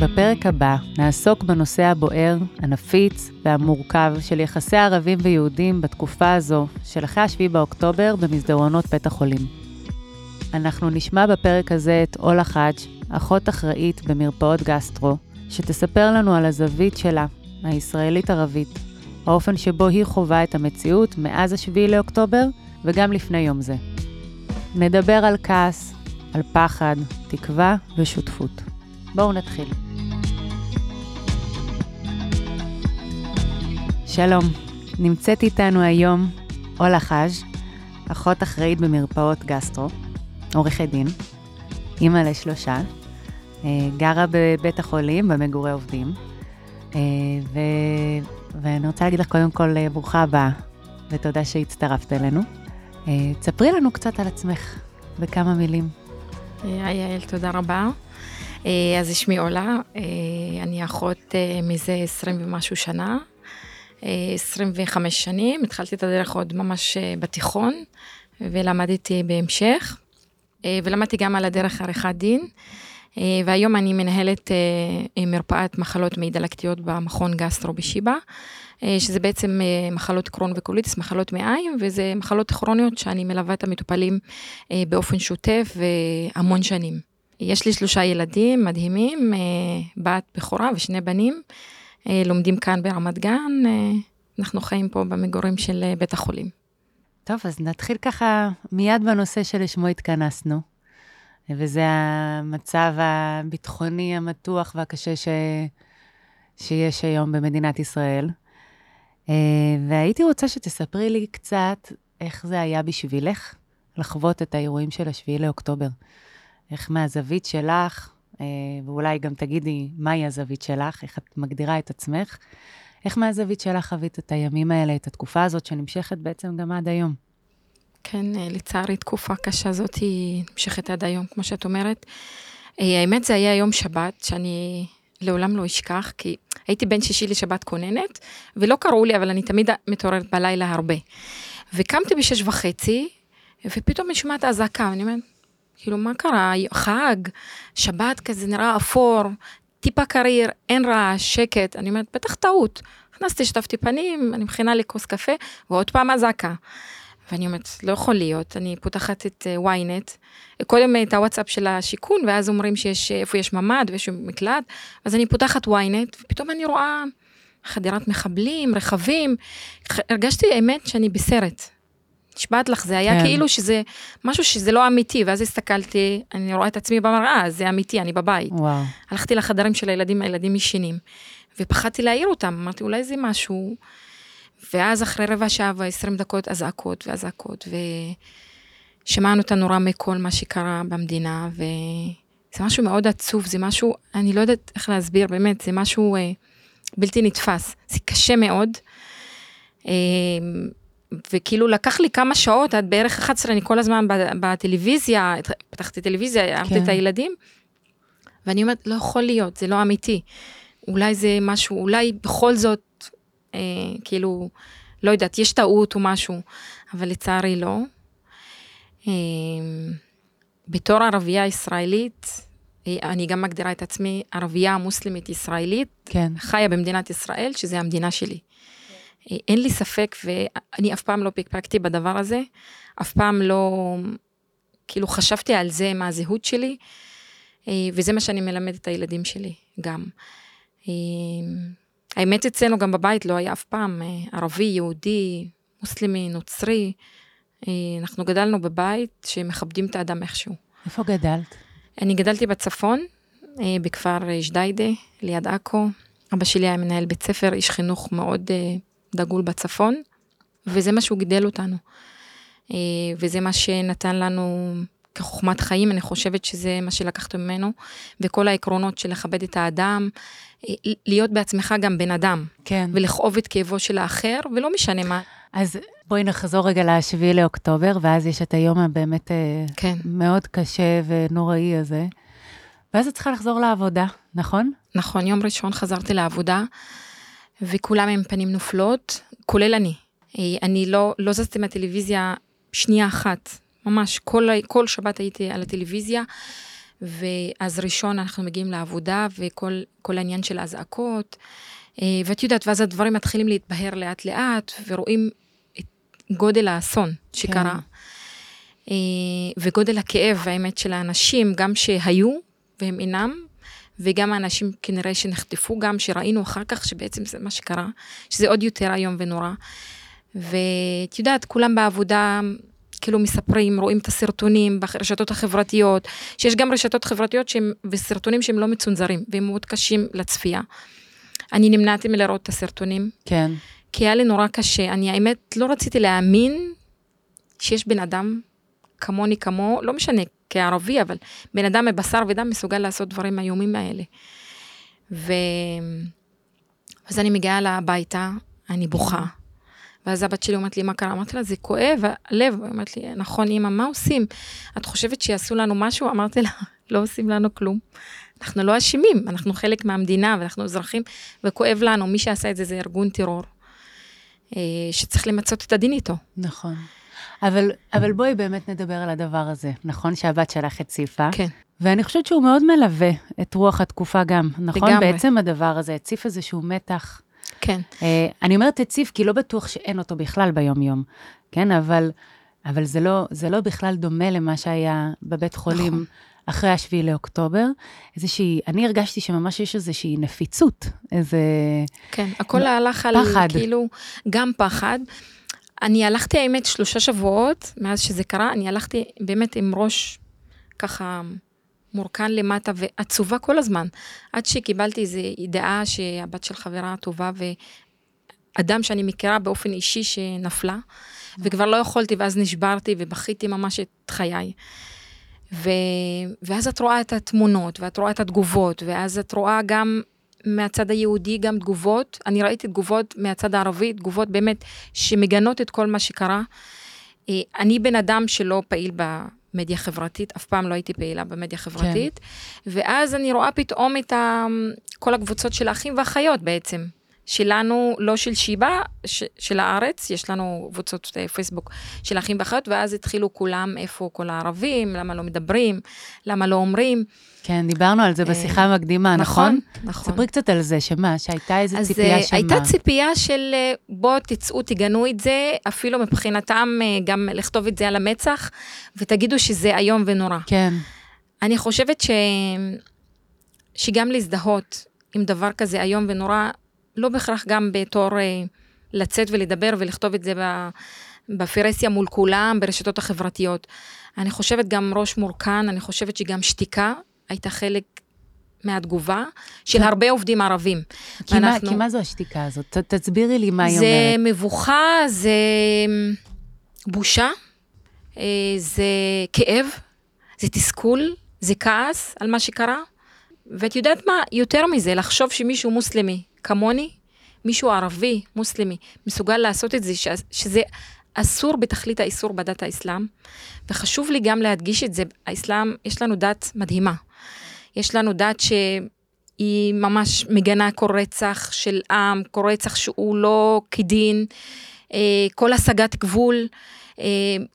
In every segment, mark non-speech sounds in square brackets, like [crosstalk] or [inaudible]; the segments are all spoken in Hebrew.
בפרק הבא נעסוק בנושא הבוער, הנפיץ והמורכב של יחסי ערבים ויהודים בתקופה הזו של אחרי 7 באוקטובר במסדרונות בית החולים. אנחנו נשמע בפרק הזה את אולה חאג', אחות אחראית במרפאות גסטרו, שתספר לנו על הזווית שלה, הישראלית-ערבית, האופן שבו היא חווה את המציאות מאז ה-7 לאוקטובר וגם לפני יום זה. נדבר על כעס, על פחד, תקווה ושותפות. בואו נתחיל. שלום, נמצאת איתנו היום אולה חאז', אחות אחראית במרפאות גסטרו, עורכת דין, אימא לשלושה, אה, גרה בבית החולים במגורי עובדים, אה, ו... ואני רוצה להגיד לך קודם כל אה, ברוכה הבאה, ותודה שהצטרפת אלינו. תספרי לנו קצת על עצמך, בכמה מילים. היי יעל, תודה רבה. אז שמי עולה, אני אחות מזה 20 ומשהו שנה. 25 שנים, התחלתי את הדרך עוד ממש אה, בתיכון, ולמדתי בהמשך, אה, ולמדתי גם על הדרך עריכת דין, אה, והיום אני מנהלת מרפאת מחלות מעי דלקתיות במכון גסטרו בשיבא, שזה בעצם מחלות קרון וקוליטיס, מחלות מעיים, וזה מחלות כרוניות שאני מלווה את המטופלים באופן שוטף והמון שנים. יש לי שלושה ילדים מדהימים, בת בכורה ושני בנים. אה, לומדים כאן ברמת גן, אה, אנחנו חיים פה במגורים של אה, בית החולים. טוב, אז נתחיל ככה מיד בנושא שלשמו התכנסנו, וזה המצב הביטחוני המתוח והקשה ש... שיש היום במדינת ישראל. והייתי רוצה שתספרי לי קצת איך זה היה בשבילך לחוות את האירועים של השביעי לאוקטובר. איך מהזווית שלך, ואולי גם תגידי מהי הזווית שלך, איך את מגדירה את עצמך. איך מהזווית שלך חווית את הימים האלה, את התקופה הזאת שנמשכת בעצם גם עד היום? כן, אה, לצערי, תקופה קשה הזאת היא נמשכת עד היום, כמו שאת אומרת. אה, האמת, זה היה יום שבת, שאני לעולם לא אשכח, כי הייתי בין שישי לשבת כוננת, ולא קראו לי, אבל אני תמיד מתעוררת בלילה הרבה. וקמתי בשש וחצי, ופתאום אני שומעת אזעקה, ואני אומרת, כאילו, מה קרה? חג, שבת כזה נראה אפור, טיפה קריר, אין רעש, שקט. אני אומרת, בטח טעות. נכנסתי, שטפתי פנים, אני מכינה לי כוס קפה, ועוד פעם אזעקה. ואני אומרת, לא יכול להיות, אני פותחת את uh, ynet, קודם את הוואטסאפ של השיכון, ואז אומרים שיש, איפה יש ממ"ד ויש מקלט, אז אני פותחת ynet, ופתאום אני רואה חדירת מחבלים, רכבים, הרגשתי, האמת, שאני בסרט. נשבעת לך, זה היה כן. כאילו שזה משהו שזה לא אמיתי, ואז הסתכלתי, אני רואה את עצמי במראה, זה אמיתי, אני בבית. וואו. הלכתי לחדרים של הילדים, הילדים ישנים, ופחדתי להעיר אותם, אמרתי, אולי זה משהו... ואז אחרי רבע שעה ועשרים דקות אזעקות ואזעקות, ושמענו את הנורא מכל מה שקרה במדינה, וזה משהו מאוד עצוב, זה משהו, אני לא יודעת איך להסביר, באמת, זה משהו אה, בלתי נתפס, זה קשה מאוד. אה, וכאילו לקח לי כמה שעות, עד בערך 11, אני כל הזמן בטלוויזיה, פתחתי טלוויזיה, הערתי כן. את הילדים, ואני אומרת, לא יכול להיות, זה לא אמיתי. אולי זה משהו, אולי בכל זאת, אה, כאילו, לא יודעת, יש טעות או משהו, אבל לצערי לא. אה, בתור ערבייה ישראלית, אה, אני גם מגדירה את עצמי ערבייה מוסלמית ישראלית, כן. חיה במדינת ישראל, שזה המדינה שלי. אין לי ספק, ואני אף פעם לא פקפקתי בדבר הזה, אף פעם לא, כאילו חשבתי על זה, מה הזהות שלי, אה, וזה מה שאני מלמדת את הילדים שלי גם. אה, האמת אצלנו גם בבית לא היה אף פעם אה, ערבי, יהודי, מוסלמי, נוצרי. אנחנו גדלנו בבית שמכבדים את האדם איכשהו. איפה גדלת? אני גדלתי בצפון, בכפר ג'דיידה, ליד עכו. אבא שלי היה מנהל בית ספר, איש חינוך מאוד דגול בצפון, וזה מה שהוא גידל אותנו. אה, וזה מה שנתן לנו כחוכמת חיים, אני חושבת שזה מה שלקחת ממנו, וכל העקרונות של לכבד את האדם, אה, להיות בעצמך גם בן אדם. כן. ולכאוב את כאבו של האחר, ולא משנה מה. אז בואי נחזור רגע ל-7 לאוקטובר, ואז יש את היום הבאמת אה, כן. מאוד קשה ונוראי הזה. ואז את צריכה לחזור לעבודה, נכון? נכון, יום ראשון חזרתי לעבודה. וכולם עם פנים נופלות, כולל אני. אה, אני לא, לא זזתי מהטלוויזיה שנייה אחת, ממש, כל, כל שבת הייתי על הטלוויזיה, ואז ראשון אנחנו מגיעים לעבודה, וכל העניין של האזעקות, אה, ואת יודעת, ואז הדברים מתחילים להתבהר לאט-לאט, ורואים את גודל האסון שקרה. כן. וגודל הכאב, האמת, של האנשים, גם שהיו והם אינם, וגם האנשים כנראה שנחטפו גם, שראינו אחר כך שבעצם זה מה שקרה, שזה עוד יותר איום ונורא. ואת יודעת, כולם בעבודה כאילו מספרים, רואים את הסרטונים ברשתות החברתיות, שיש גם רשתות חברתיות שהם, וסרטונים שהם לא מצונזרים, והם מאוד קשים לצפייה. אני נמנעתי מלראות את הסרטונים. כן. כי היה לי נורא קשה. אני האמת לא רציתי להאמין שיש בן אדם כמוני כמו, לא משנה, כערבי, אבל בן אדם מבשר ודם מסוגל לעשות דברים איומים האלה. ו... אז אני מגיעה הביתה, אני בוכה. ואז הבת שלי אומרת לי, מה קרה? אמרתי לה, זה כואב, הלב. היא אומרת לי, נכון, אמא, מה עושים? את חושבת שיעשו לנו משהו? אמרתי לה, [laughs] לא עושים לנו כלום. אנחנו לא אשמים, אנחנו חלק מהמדינה ואנחנו אזרחים, וכואב לנו, מי שעשה את זה זה ארגון טרור, אה, שצריך למצות את הדין איתו. נכון. אבל, אבל בואי באמת נדבר על הדבר הזה. נכון שהבת שלך הציפה? כן. ואני חושבת שהוא מאוד מלווה את רוח התקופה גם, נכון? לגמרי. בעצם הדבר הזה הציף איזשהו מתח. כן. Uh, אני אומרת הציף, כי לא בטוח שאין אותו בכלל ביום-יום, כן? אבל, אבל זה, לא, זה לא בכלל דומה למה שהיה בבית חולים. נכון. אחרי השביעי לאוקטובר, איזושהי, אני הרגשתי שממש יש איזושהי נפיצות, איזה... כן, הכל הלך על פחד. כאילו, גם פחד. אני הלכתי, האמת, שלושה שבועות מאז שזה קרה, אני הלכתי באמת עם ראש ככה מורכן למטה ועצובה כל הזמן, עד שקיבלתי איזו ידיעה שהבת של חברה טובה ואדם שאני מכירה באופן אישי שנפלה, וכבר לא יכולתי, ואז נשברתי ובכיתי ממש את חיי. ו... ואז את רואה את התמונות, ואת רואה את התגובות, ואז את רואה גם מהצד היהודי גם תגובות, אני ראיתי תגובות מהצד הערבי, תגובות באמת שמגנות את כל מה שקרה. אה, אני בן אדם שלא פעיל במדיה חברתית, אף פעם לא הייתי פעילה במדיה חברתית, כן. ואז אני רואה פתאום את ה... כל הקבוצות של האחים והאחיות בעצם. שלנו, לא של שיבא, ש, של הארץ, יש לנו קבוצות אה, פייסבוק של אחים ואחיות, ואז התחילו כולם, איפה כל הערבים, למה לא מדברים, למה לא אומרים. כן, דיברנו על זה אה, בשיחה המקדימה, נכון? נכון, נכון. ספרי קצת על זה, שמה, שהייתה איזו ציפייה אה, שמה. הייתה ציפייה של בואו תצאו, תגנו את זה, אפילו מבחינתם גם לכתוב את זה על המצח, ותגידו שזה איום ונורא. כן. אני חושבת ש... שגם להזדהות עם דבר כזה איום ונורא, לא בהכרח גם בתור אה, לצאת ולדבר ולכתוב את זה בפרסיה מול כולם, ברשתות החברתיות. אני חושבת גם ראש מורכן, אני חושבת שגם שתיקה הייתה חלק מהתגובה של הרבה עובדים ערבים. כי, ואנחנו... מה, כי מה זו השתיקה הזאת? ת, תסבירי לי מה היא אומרת. זה מבוכה, זה בושה, אה, זה כאב, זה תסכול, זה כעס על מה שקרה. ואת יודעת מה, יותר מזה, לחשוב שמישהו מוסלמי כמוני, מישהו ערבי, מוסלמי, מסוגל לעשות את זה, שזה אסור בתכלית האיסור בדת האסלאם. וחשוב לי גם להדגיש את זה, האסלאם, יש לנו דת מדהימה. יש לנו דת שהיא ממש מגנה כל רצח של עם, כל רצח שהוא לא כדין, אה, כל השגת גבול. אה,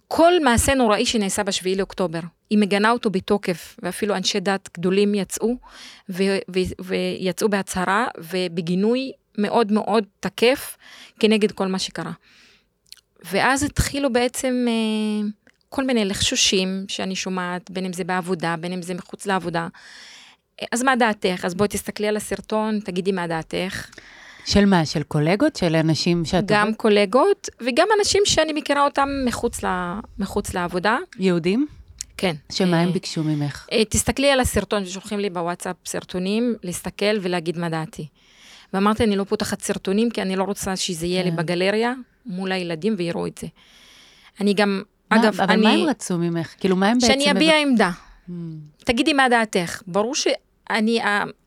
כל מעשה נוראי שנעשה בשביעי לאוקטובר, היא מגנה אותו בתוקף, ואפילו אנשי דת גדולים יצאו, ו- ו- ויצאו בהצהרה ובגינוי מאוד מאוד תקף כנגד כל מה שקרה. ואז התחילו בעצם אה, כל מיני לחשושים שאני שומעת, בין אם זה בעבודה, בין אם זה מחוץ לעבודה. אז מה דעתך? אז בואי תסתכלי על הסרטון, תגידי מה דעתך. של מה? של קולגות? של אנשים שאת... גם קולגות, וגם אנשים שאני מכירה אותם מחוץ, ל... מחוץ לעבודה. יהודים? כן. שמה הם אה, ביקשו ממך? אה, תסתכלי על הסרטון, ושולחים לי בוואטסאפ סרטונים, להסתכל ולהגיד מה דעתי. ואמרתי, אני לא פותחת סרטונים, כי אני לא רוצה שזה יהיה לי כן. בגלריה מול הילדים ויראו את זה. אני גם, מה, אגב, אבל אני... מה הם רצו ממך? כאילו, מה הם בעצם... שאני אביע עמדה. Hmm. תגידי מה דעתך. ברור ש... אני,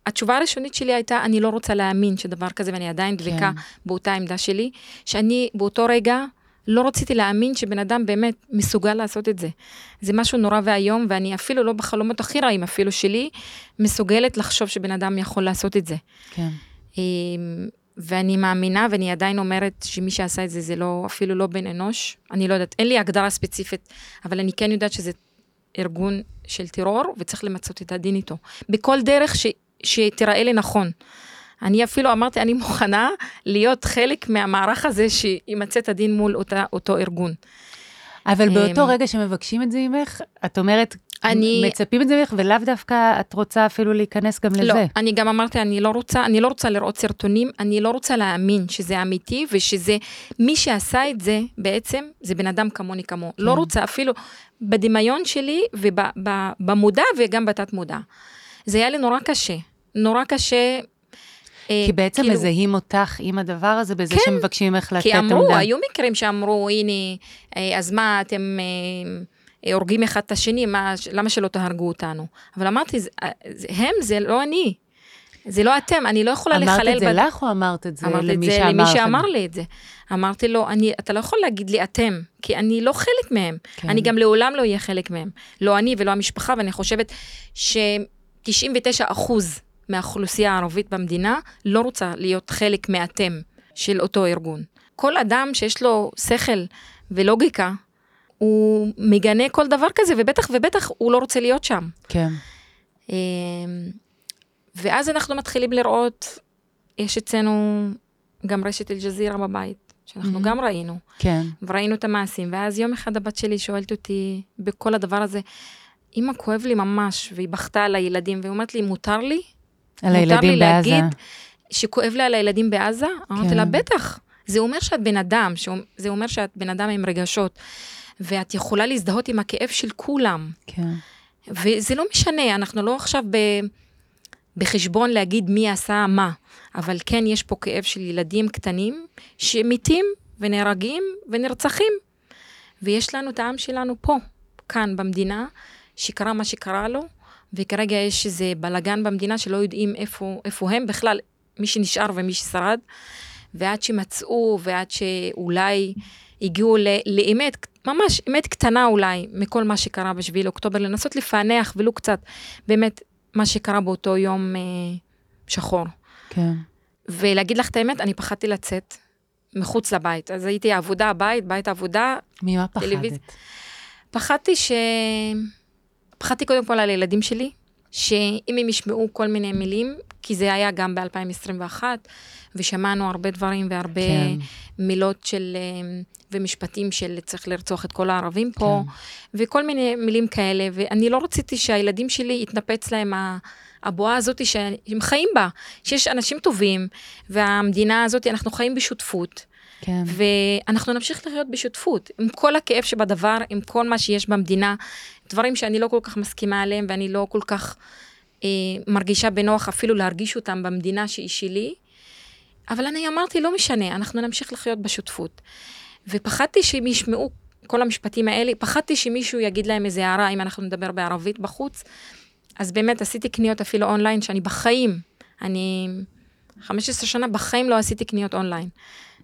התשובה הראשונית שלי הייתה, אני לא רוצה להאמין שדבר כזה, ואני עדיין דבקה כן. באותה עמדה שלי, שאני באותו רגע לא רציתי להאמין שבן אדם באמת מסוגל לעשות את זה. זה משהו נורא ואיום, ואני אפילו לא בחלומות הכי רעים אפילו שלי, מסוגלת לחשוב שבן אדם יכול לעשות את זה. כן. אמ, ואני מאמינה, ואני עדיין אומרת שמי שעשה את זה, זה לא, אפילו לא בן אנוש. אני לא יודעת, אין לי הגדרה ספציפית, אבל אני כן יודעת שזה ארגון של טרור, וצריך למצות את הדין איתו. בכל דרך ש, שתיראה לי נכון. אני אפילו אמרתי, אני מוכנה להיות חלק מהמערך הזה שימצה את הדין מול אותה, אותו ארגון. אבל באותו אמ, רגע שמבקשים את זה ממך, את אומרת, אני- מצפים את זה ממך, ולאו דווקא את רוצה אפילו להיכנס גם לזה. לא, אני גם אמרתי, אני לא רוצה, אני לא רוצה לראות סרטונים, אני לא רוצה להאמין שזה אמיתי, ושזה, מי שעשה את זה, בעצם, זה בן אדם כמוני כמוהו. לא רוצה אפילו בדמיון שלי, ובמודע וגם בתת מודע. זה היה לי נורא קשה, נורא קשה. אה, כי בעצם כאילו- מזהים אותך עם הדבר הזה, בזה כן, שמבקשים ממך לתת כי עמדה. אמרו, היו מקרים שאמרו, הנה, אה, אז מה, אתם אה, הורגים אחד את השני, מה, למה שלא תהרגו אותנו? אבל אמרתי, הם, זה לא אני. זה לא אתם, אני לא יכולה לחלל... אמרת את זה בד- לך או אמרת את זה אמרתי את למי זה שאמר למי לך? שאמר לי את זה. אמרתי לו, אני, אתה לא יכול להגיד לי אתם, כי אני לא חלק מהם. כן. אני גם לעולם לא אהיה חלק מהם. לא אני ולא המשפחה, ואני חושבת ש-99 אחוז מהאוכלוסייה הערבית במדינה לא רוצה להיות חלק מאתם של אותו ארגון. כל אדם שיש לו שכל ולוגיקה, הוא מגנה כל דבר כזה, ובטח ובטח הוא לא רוצה להיות שם. כן. ואז אנחנו מתחילים לראות, יש אצלנו גם רשת אל-ג'זירה בבית, שאנחנו Mhm. גם ראינו, כן. וראינו את המעשים, ואז יום אחד הבת שלי שואלת אותי בכל הדבר הזה, אמא, כואב לי ממש, והיא בכתה על הילדים, והיא אומרת לי, מותר לי? על מותר הילדים לי בעזה. להגיד שכואב לה על הילדים בעזה? אמרתי לה, כן. בטח. זה אומר שאת בן אדם, זה אומר שאת בן אדם עם רגשות, ואת יכולה להזדהות עם הכאב של כולם. כן. וזה לא משנה, אנחנו לא עכשיו ב... בחשבון להגיד מי עשה מה, אבל כן יש פה כאב של ילדים קטנים שמתים ונהרגים ונרצחים. ויש לנו את העם שלנו פה, כאן במדינה, שקרה מה שקרה לו, וכרגע יש איזה בלגן במדינה שלא יודעים איפה, איפה הם בכלל, מי שנשאר ומי ששרד, ועד שמצאו ועד שאולי הגיעו ל- לאמת, ממש אמת קטנה אולי, מכל מה שקרה ב-7 לאוקטובר, לנסות לפענח ולו קצת באמת מה שקרה באותו יום אה, שחור. כן. ולהגיד לך את האמת, אני פחדתי לצאת מחוץ לבית. אז הייתי עבודה, בית, בית עבודה, ממה פחדת? טלוויזיה. פחדתי ש... פחדתי קודם כל על הילדים שלי, שאם הם ישמעו כל מיני מילים, כי זה היה גם ב-2021, ושמענו הרבה דברים והרבה כן. מילות של, אה, ומשפטים של צריך לרצוח את כל הערבים פה, וכל מיני מילים כאלה, ואני לא רציתי שהילדים שלי יתנפץ להם ה- הבועה הזאת שהם חיים בה, שיש אנשים טובים, והמדינה הזאת, אנחנו חיים בשותפות. כן. ואנחנו נמשיך לחיות בשותפות, עם כל הכאב שבדבר, עם כל מה שיש במדינה, דברים שאני לא כל כך מסכימה עליהם ואני לא כל כך אה, מרגישה בנוח אפילו להרגיש אותם במדינה שהיא שלי, אבל אני אמרתי, לא משנה, אנחנו נמשיך לחיות בשותפות. ופחדתי שהם ישמעו כל המשפטים האלה, פחדתי שמישהו יגיד להם איזה הערה, אם אנחנו נדבר בערבית בחוץ, אז באמת עשיתי קניות אפילו אונליין, שאני בחיים, אני 15 שנה בחיים לא עשיתי קניות אונליין.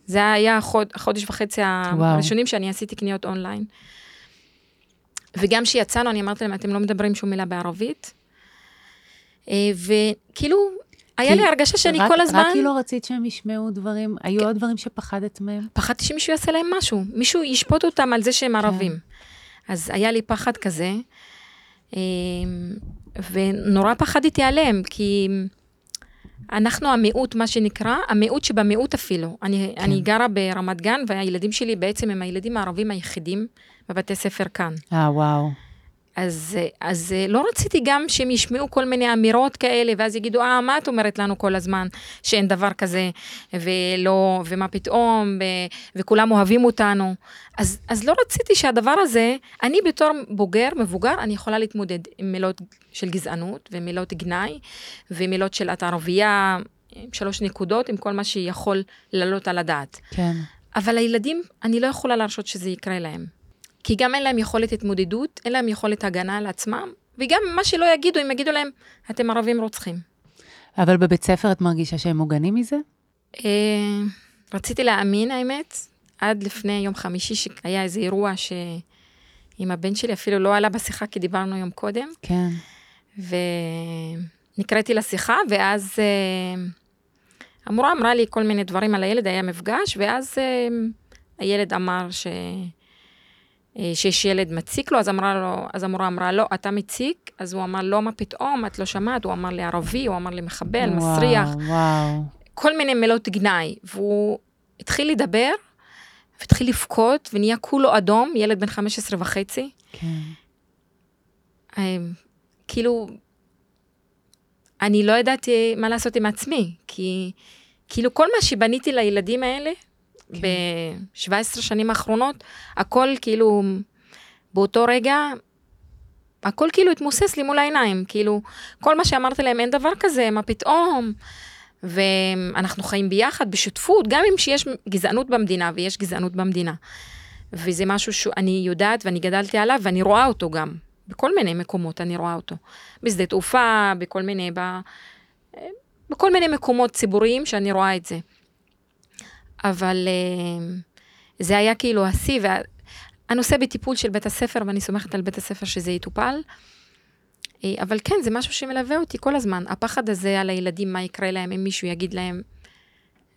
זה היה החוד, החודש וחצי. הראשונים שאני עשיתי קניות אונליין. וגם כשיצאנו, אני אמרתי להם, אתם לא מדברים שום מילה בערבית. אה, וכאילו, היה לי הרגשה שאני רק- כל הזמן, רק כי לא רצית שהם ישמעו דברים, היו עוד דברים שפחדת מהם? פחדתי שמישהו יעשה להם משהו, מישהו ישפוט אותם על זה שהם ערבים. אז היה לי פחד כזה, אה, ונורא פחדתי עליהם, כי אנחנו המיעוט, מה שנקרא, המיעוט שבמיעוט אפילו. אני, כן. אני גרה ברמת גן, והילדים שלי בעצם הם הילדים הערבים היחידים בבתי ספר כאן. אה, וואו. אז, אז לא רציתי גם שהם ישמעו כל מיני אמירות כאלה, ואז יגידו, אה, מה את אומרת לנו כל הזמן שאין דבר כזה, ולא, ומה פתאום, ו, וכולם אוהבים אותנו. אז, אז לא רציתי שהדבר הזה, אני בתור בוגר, מבוגר, אני יכולה להתמודד עם מילות של גזענות, ומילות גנאי, ומילות של את ערבייה, שלוש נקודות, עם כל מה שיכול לעלות על הדעת. כן. אבל הילדים, אני לא יכולה להרשות שזה יקרה להם. כי גם אין להם יכולת התמודדות, אין להם יכולת הגנה על עצמם, וגם מה שלא יגידו, אם יגידו להם, אתם ערבים רוצחים. אבל בבית ספר את מרגישה שהם מוגנים מזה? אה, רציתי להאמין, האמת, עד לפני יום חמישי, שהיה איזה אירוע שעם הבן שלי אפילו לא עלה בשיחה, כי דיברנו יום קודם, כן. ונקראתי לשיחה, ואז אה, המורה אמרה לי כל מיני דברים על הילד, היה מפגש, ואז אה, הילד אמר ש... אה, שיש ילד מציק לו, אז, אמרה לו, אז המורה אמרה, לא, אתה מציק? אז הוא אמר, לא, מה פתאום, את לא שמעת? הוא אמר לי ערבי, הוא אמר לי מחבל, וואו, מסריח, וואו. כל מיני מילות גנאי. והוא התחיל לדבר, והתחיל לבכות, ונהיה כולו אדום, ילד בן 15 וחצי. כן. אה, כאילו, אני לא ידעתי מה לעשות עם עצמי, כי כאילו כל מה שבניתי לילדים האלה, כן. ב-17 שנים האחרונות, הכל כאילו, באותו רגע, הכל כאילו התמוסס לי מול העיניים, כאילו, כל מה שאמרתי להם, אין דבר כזה, מה פתאום? ואנחנו חיים ביחד, בשותפות, גם אם שיש גזענות במדינה, ויש גזענות במדינה. וזה משהו שאני יודעת ואני גדלתי עליו, ואני רואה אותו גם. בכל מיני מקומות אני רואה אותו. בשדה תעופה, בכל מיני, ב... בכל מיני מקומות ציבוריים שאני רואה את זה. אבל אה, זה היה כאילו השיא, והנושא בטיפול של בית הספר, ואני סומכת על בית הספר שזה יטופל. אה, אבל כן, זה משהו שמלווה אותי כל הזמן. הפחד הזה על הילדים, מה יקרה להם אם מישהו יגיד להם,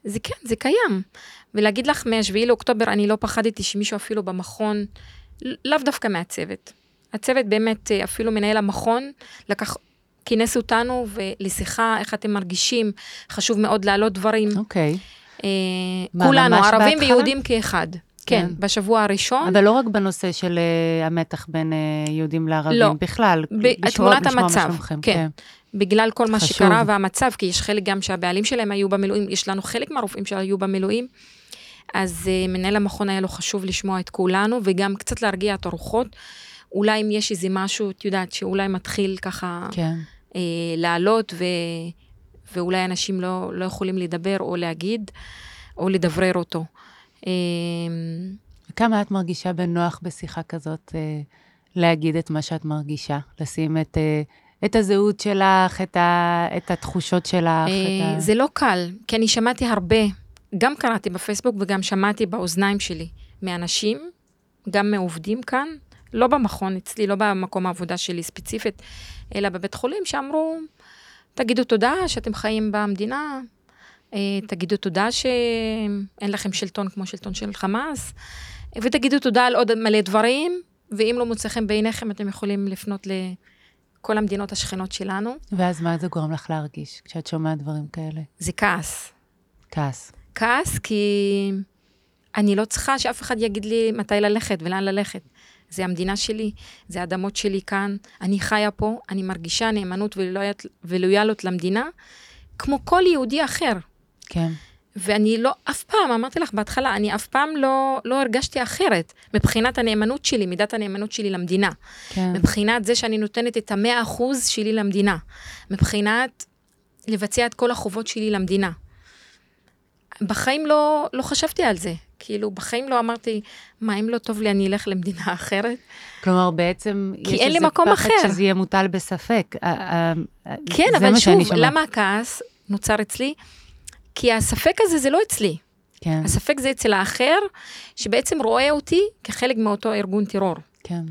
זה כן, זה קיים. ולהגיד לך, מ-7 לאוקטובר אני לא פחדתי שמישהו אפילו במכון, לאו דווקא מהצוות. הצוות באמת, אה, אפילו מנהל המכון, לקח, כינס אותנו לשיחה, איך אתם מרגישים, חשוב מאוד להעלות דברים. אוקיי. אה, מה, כולנו, ערבים בהתחלה? ויהודים כאחד. כן, כן. בשבוע הראשון. אבל לא רק בנושא של אה, המתח בין אה, יהודים לערבים, לא. בכלל. ב- לשמוע- תמונת לשמוע מה המצב, שלומכם, כן. בגלל כל מה חשוב. שקרה והמצב, כי יש חלק גם שהבעלים שלהם היו במילואים, יש לנו חלק מהרופאים שהיו במילואים, אז uh, מנהל המכון היה לו חשוב לשמוע את כולנו, וגם קצת להרגיע את הרוחות. אולי אם יש איזה משהו, את יודעת, שאולי מתחיל ככה כן. אה, לעלות, ו, ואולי אנשים לא, לא יכולים לדבר או להגיד, או לדברר אותו. אה, כמה את מרגישה בנוח בשיחה כזאת אה, להגיד את מה שאת מרגישה? לשים את, אה, את הזהות שלך, את, ה, את התחושות שלך? את אה, ה... זה לא קל, כי אני שמעתי הרבה, גם קראתי בפייסבוק וגם שמעתי באוזניים שלי מאנשים, גם מעובדים כאן, לא במכון אצלי, לא במקום העבודה שלי ספציפית, אלא בבית חולים, שאמרו, תגידו תודה שאתם חיים במדינה, אה, תגידו תודה שאין לכם שלטון כמו שלטון של חמאס, ותגידו תודה על עוד מלא דברים, ואם לא מוצא חן בעיניכם, אתם יכולים לפנות לכל המדינות השכנות שלנו. ואז מה זה גורם לך להרגיש כשאת שומעת דברים כאלה? זה כעס. כעס. כעס כי אני לא צריכה שאף אחד יגיד לי מתי ללכת ולאן ללכת. זה המדינה שלי, זה האדמות שלי כאן, אני חיה פה, אני מרגישה נאמנות ולויאליות- ולויאליות למדינה, כמו כל יהודי אחר. כן. ואני לא, אף פעם, אמרתי לך בהתחלה, אני אף פעם לא, לא הרגשתי אחרת מבחינת הנאמנות שלי, מידת הנאמנות שלי למדינה. כן. מבחינת זה שאני נותנת את המאה אחוז שלי למדינה. מבחינת לבצע את כל החובות שלי למדינה. בחיים לא, לא חשבתי על זה. כאילו, בחיים לא אמרתי, מה, אם לא טוב לי, אני אלך למדינה אחרת? כלומר, בעצם כי יש אין לי איזה מקום פחד אחר. שזה יהיה מוטל בספק. אה, אה, כן, אבל שוב. למה הכעס נוצר אצלי? כי הספק הזה זה לא אצלי. כן, הספק זה אצל האחר, שבעצם רואה אותי כחלק מאותו ארגון טרור. כן.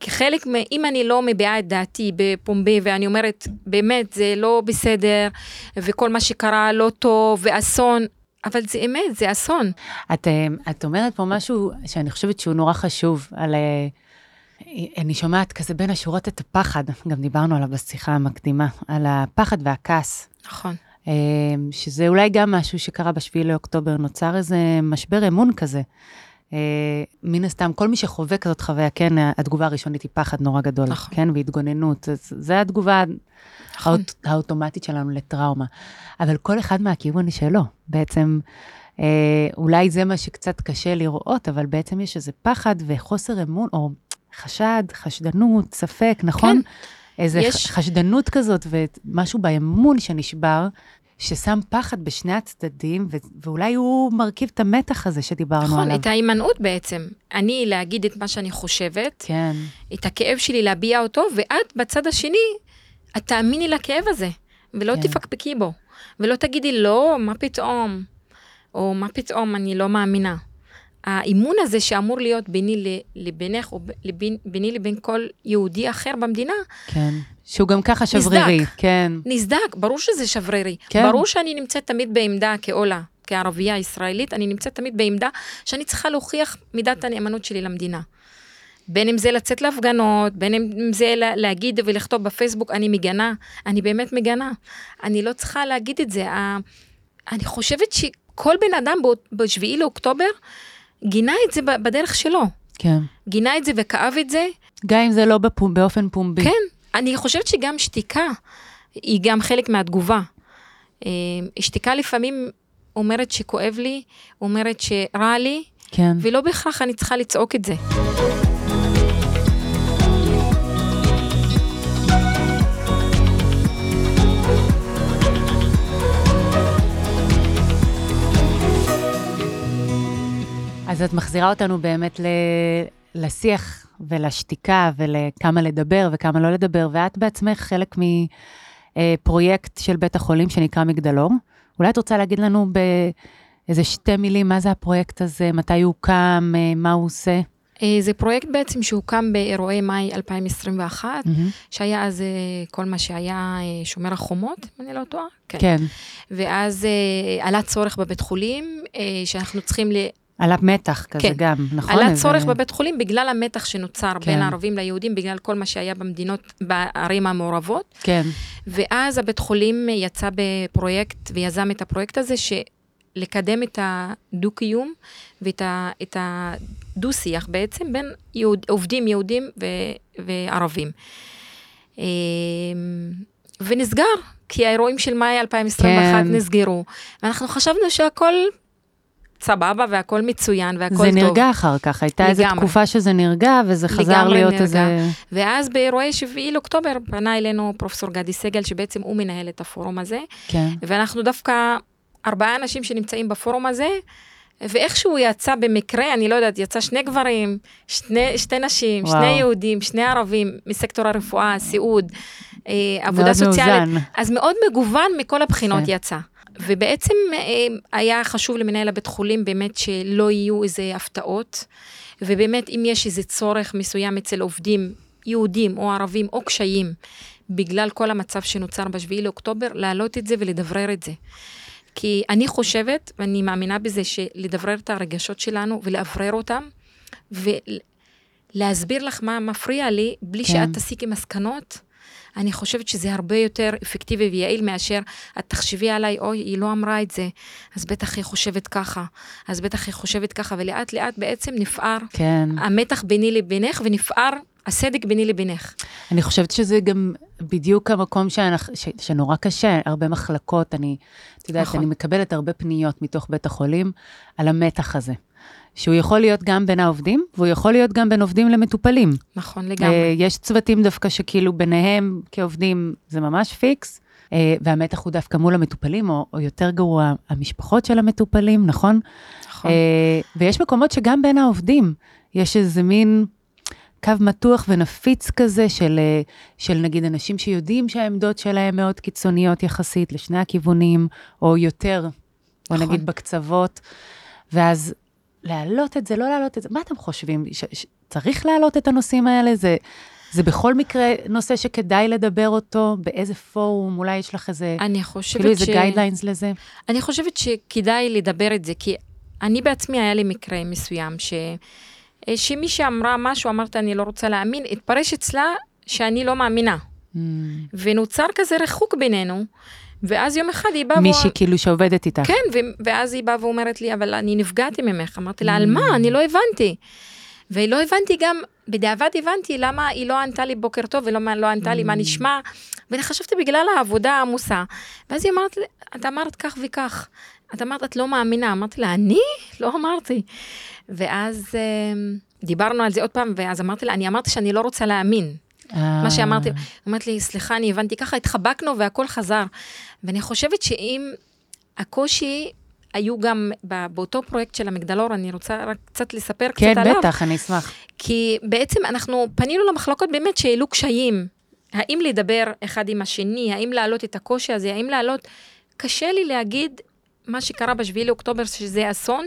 כחלק, מ- אם אני לא מביעה את דעתי בפומבי, ואני אומרת, באמת, זה לא בסדר, וכל מה שקרה לא טוב, ואסון, אבל זה אמת, זה אסון. את, אה, את אומרת פה משהו שאני חושבת שהוא נורא חשוב, על... אה, אני שומעת כזה בין השורות את הפחד, גם דיברנו עליו בשיחה המקדימה, על הפחד והכעס. נכון. אה, שזה אולי גם משהו שקרה בשביעי לאוקטובר, נוצר איזה משבר אמון כזה. מן הסתם, כל מי שחווה כזאת חוויה, כן, התגובה הראשונית היא פחד נורא גדול, נכון. כן, והתגוננות, זה התגובה. האוט, האוטומטית שלנו לטראומה. אבל כל אחד מהכיוון שלו, בעצם, אה, אולי זה מה שקצת קשה לראות, אבל בעצם יש איזה פחד וחוסר אמון, או חשד, חשדנות, ספק, נכון? כן. איזה יש-. חשדנות כזאת ומשהו באמון שנשבר, ששם פחד בשני הצדדים, ו- ואולי הוא מרכיב את המתח הזה שדיברנו נכון, עליו. את ההימנעות בעצם. אני להגיד את מה שאני חושבת, כן, את הכאב שלי להביע אותו, ואת בצד השני, את תאמיני לכאב הזה, ולא כן. תפקפקי בו. ולא תגידי, לא, מה פתאום? או מה פתאום, אני לא מאמינה. האימון הזה שאמור להיות ביני לבינך, או לבין, ביני לבין כל יהודי אחר במדינה, כן. שהוא גם ככה שברירי, נסדק. כן. נסדק, ברור שזה שברירי. כן. ברור שאני נמצאת תמיד בעמדה כעולה, כערבייה ישראלית, אני נמצאת תמיד בעמדה שאני צריכה להוכיח מידת הנאמנות שלי למדינה. בין אם זה לצאת להפגנות, בין אם זה להגיד ולכתוב בפייסבוק, אני מגנה, אני באמת מגנה. אני לא צריכה להגיד את זה. אני חושבת שכל בן אדם בשביעי לאוקטובר גינה את זה בדרך שלו. כן. גינה את זה וכאב את זה. גם אם זה לא בפום, באופן פומבי. כן, אני חושבת שגם שתיקה היא גם חלק מהתגובה. אה, שתיקה לפעמים אומרת שכואב לי, אומרת שרע לי, כן. ולא בהכרח אני צריכה לצעוק את זה. אז את מחזירה אותנו באמת ל... לשיח ולשתיקה ולכמה לדבר וכמה לא לדבר, ואת בעצמך חלק מפרויקט של בית החולים שנקרא מגדלור. אולי את רוצה להגיד לנו באיזה שתי מילים מה זה הפרויקט הזה, מתי הוא הוקם, אה, מה הוא עושה? אה, זה פרויקט בעצם שהוקם באירועי מאי 2021, mm-hmm. שהיה אז אה, כל מה שהיה שומר החומות, אם אני לא טועה. כן. כן. ואז עלה צורך בבית חולים, שאנחנו צריכים ל... עלה מתח כזה כן. גם, נכון? עלה צורך ו... בבית חולים בגלל המתח שנוצר כן. בין הערבים ליהודים, בגלל כל מה שהיה במדינות, בערים המעורבות. כן. ואז הבית חולים יצא בפרויקט ויזם את הפרויקט הזה, לקדם את הדו-קיום ואת הדו-שיח בעצם בין יהוד, עובדים יהודים ו, וערבים. אמ, ונסגר, כי האירועים של מאי 2021 כן. נסגרו, ואנחנו חשבנו שהכל סבבה והכל מצוין והכל טוב. זה נרגע אחר כך, הייתה איזו תקופה שזה נרגע וזה חזר להיות נרגע. איזה... ואז באירועי 7 לאוקטובר פנה אלינו פרופסור גדי סגל, שבעצם הוא מנהל את הפורום הזה. כן. ואנחנו דווקא ארבעה אנשים שנמצאים בפורום הזה, ואיכשהו יצא במקרה, אני לא יודעת, יצא שני גברים, שני, שתי נשים, וואו. שני יהודים, שני ערבים מסקטור הרפואה, סיעוד, אה, עבודה מאוד סוציאלית. מאוזן. אז מאוד מגוון מכל הבחינות כן. יצא. ובעצם אה, היה חשוב למנהל הבית חולים באמת שלא יהיו איזה הפתעות, ובאמת אם יש איזה צורך מסוים אצל עובדים יהודים או ערבים או קשיים, בגלל כל המצב שנוצר בשביעי לאוקטובר, להעלות את זה ולדברר את זה. כי אני חושבת, ואני מאמינה בזה, שלדברר את הרגשות שלנו ולאוורר אותם, ולהסביר לך מה מפריע לי, בלי כן. שאת תסיקי מסקנות, אני חושבת שזה הרבה יותר אפקטיבי ויעיל מאשר את תחשבי עליי, אוי, היא לא אמרה את זה, אז בטח היא חושבת ככה, אז בטח היא חושבת ככה, ולאט לאט בעצם נפער כן. המתח ביני לבינך ונפער הסדק ביני לבינך. אני חושבת שזה גם בדיוק המקום שאנחנו, ש, שנורא קשה, הרבה מחלקות, אני, את יודעת, נכון. אני מקבלת הרבה פניות מתוך בית החולים על המתח הזה. שהוא יכול להיות גם בין העובדים, והוא יכול להיות גם בין עובדים למטופלים. נכון, לגמרי. אה, יש צוותים דווקא שכאילו ביניהם כעובדים זה ממש פיקס, אה, והמתח הוא דווקא מול המטופלים, או, או יותר גרוע, המשפחות של המטופלים, נכון? נכון. אה, ויש מקומות שגם בין העובדים יש איזה מין קו מתוח ונפיץ כזה של, של נגיד אנשים שיודעים שהעמדות שלהם מאוד קיצוניות יחסית לשני הכיוונים, או יותר, או נכון. נגיד בקצוות. ואז להעלות את זה, לא להעלות את זה, מה אתם חושבים? צריך להעלות את הנושאים האלה? זה, זה בכל מקרה נושא שכדאי לדבר אותו? באיזה פורום? אולי יש לך איזה... אני חושבת כאילו ש... כאילו איזה guidelines לזה? אני חושבת שכדאי לדבר את זה, כי אני בעצמי, היה לי מקרה מסוים, ש... שמי שאמרה משהו, אמרת, אני לא רוצה להאמין, התפרש אצלה שאני לא מאמינה. Mm. ונוצר כזה ריחוק בינינו. ואז יום אחד היא באה... מישהי כאילו שעובדת איתך. כן, ואז היא באה ואומרת לי, אבל אני נפגעתי ממך. אמרתי לה, על מה? אני לא הבנתי. ולא הבנתי גם, בדיעבד הבנתי למה היא לא ענתה לי בוקר טוב ולמה לא ענתה לי מה mm. נשמע, ואני חשבתי בגלל העבודה העמוסה. ואז היא אמרת, את אמרת כך וכך. את אמרת, את לא מאמינה. אמרתי לה, אני? [laughs] לא אמרתי. ואז אמ, דיברנו על זה עוד פעם, ואז אמרתי לה, אני אמרתי שאני לא רוצה להאמין. מה שאמרתי, אמרת לי, סליחה, אני הבנתי ככה, התחבקנו והכל חזר. ואני חושבת שאם הקושי היו גם באותו פרויקט של המגדלור, אני רוצה רק קצת לספר כן, קצת עליו. כן, בטח, אני אשמח. כי בעצם אנחנו פנינו למחלקות באמת שהעלו קשיים. האם לדבר אחד עם השני, האם להעלות את הקושי הזה, האם להעלות... קשה לי להגיד מה שקרה בשביעי לאוקטובר, שזה אסון,